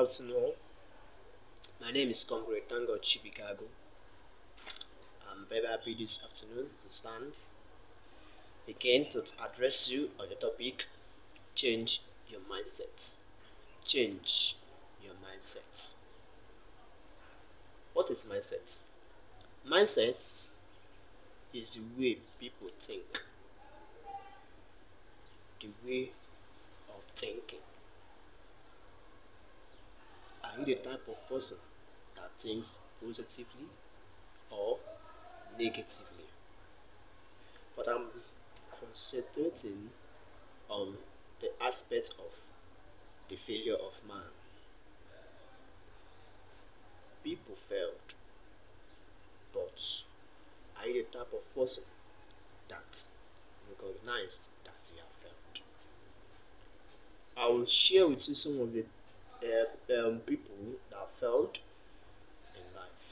afternoon. all. My name is Comrade ThankGod Chibikago. I'm very happy this afternoon to stand again to address you on the topic change your mindset. Change your mindset. What is mindset? Mindset is the way people think, the way of thinking. Are you the type of person that thinks positively or negatively? But I'm concentrating on the aspect of the failure of man. People failed, but are you the type of person that recognized that you have failed? I will share with you some of the uh, um, people that failed in life.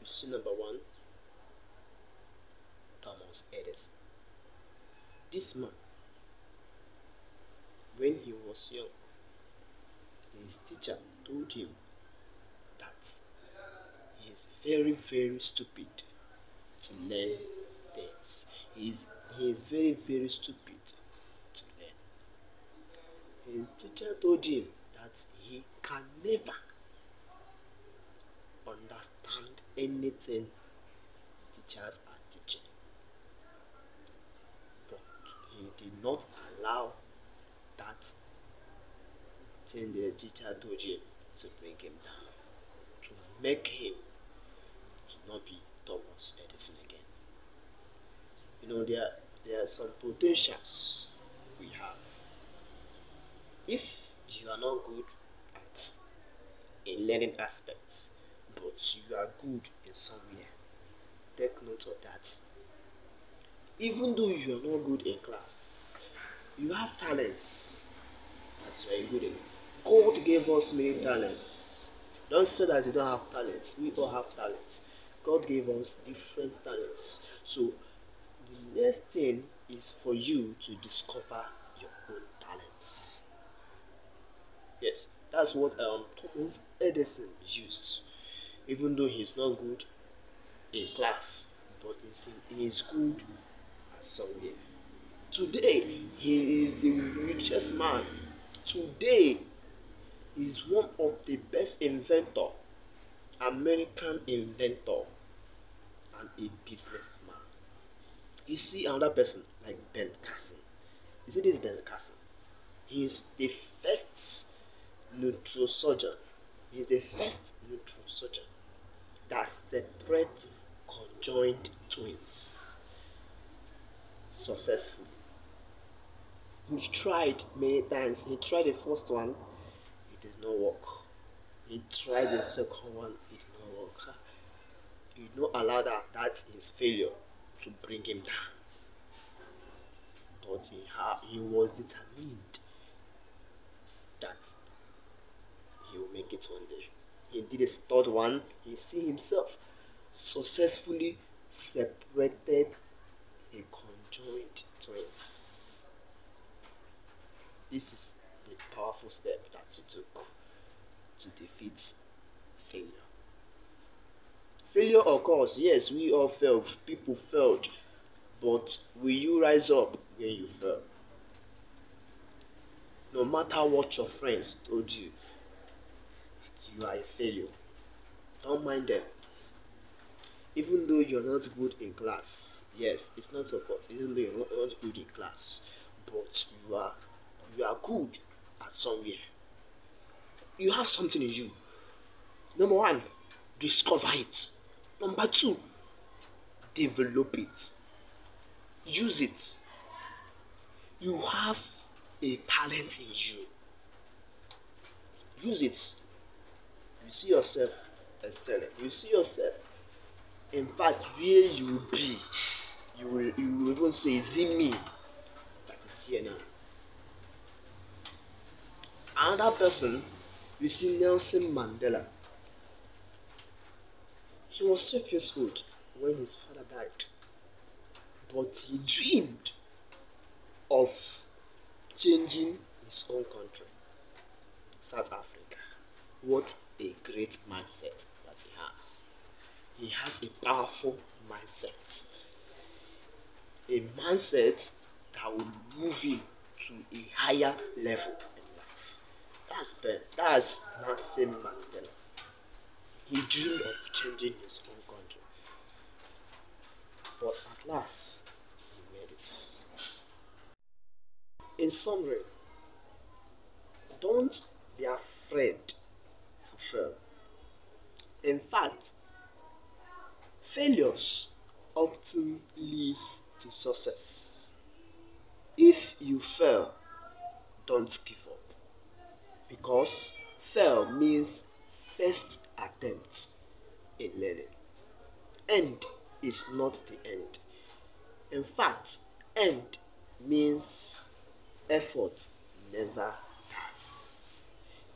You see, number one, Thomas Edison. This man, when he was young, his teacher told him that he is very, very stupid to learn things. He is, he is very, very stupid to learn. His teacher told him that he can never understand anything teachers are teaching. But he did not allow that thing the teacher told him to bring him down, to make him to not be Thomas Edison again. You know, there, there are some potentials we have. If you are not good at in learning aspects, but you are good in somewhere, take note of that. Even though you are not good in class, you have talents that you are good in. God gave us many talents. Don't say that you don't have talents. We all have talents. God gave us different talents. So the next thing is for you to discover your own talents. Yes, that's what um, Thomas Edison used. Even though he's not good in class, but he's, he's good at somewhere. Today, he is the richest man. Today, he's one of the best inventor, American inventor, and a businessman. You see another person like Ben Carson. You see this Ben Carson. He is the first neurosurgeon. He is the first neurosurgeon that separates conjoined twins successfully. He tried many times. He tried the first one, it did not work. He tried the second one, it did not work. He did not allow that, that his failure to bring him down. But he, ha- he was determined that he will make it one day. He did his third one. He see himself successfully separated a conjoined twins. This is the powerful step that he took to defeat failure. Failure occurs, yes, we all fail. People failed. But will you rise up when you fail? No matter what your friends told you, you are a failure. Don't mind them. Even though you're not good in class, yes, it's not your fault. Even though you're not, not good in class, but you are you are good at somewhere. You have something in you. Number one, discover it. Number two, develop it. Use it. You have a talent in you. Use it. You see yourself excelling. You see yourself, in fact, where you be. You will, you will even say, Is me that is here now? Another person, you see Nelson Mandela. He was 12 years old when his father died, but he dreamed of changing his own country. South Africa. What a great mindset that he has. He has a powerful mindset. A mindset that will move him to a higher level in life. That's Ben. That's Nelson Mandela. He dreamed of changing his own country. But at last, he made it. In summary, don't be afraid fail. In fact, failures often leads to success. If you fail, don't give up because fail means first attempt in learning. End is not the end. In fact, end means effort never dies.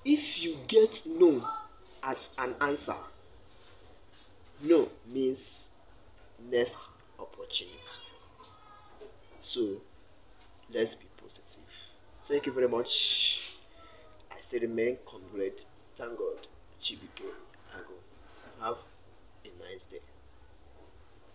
If you get no as an answer, no means next opportunity. So let's be positive. Thank you very much. I say remain comrade. Thank God. GBK Ago. Have a nice day.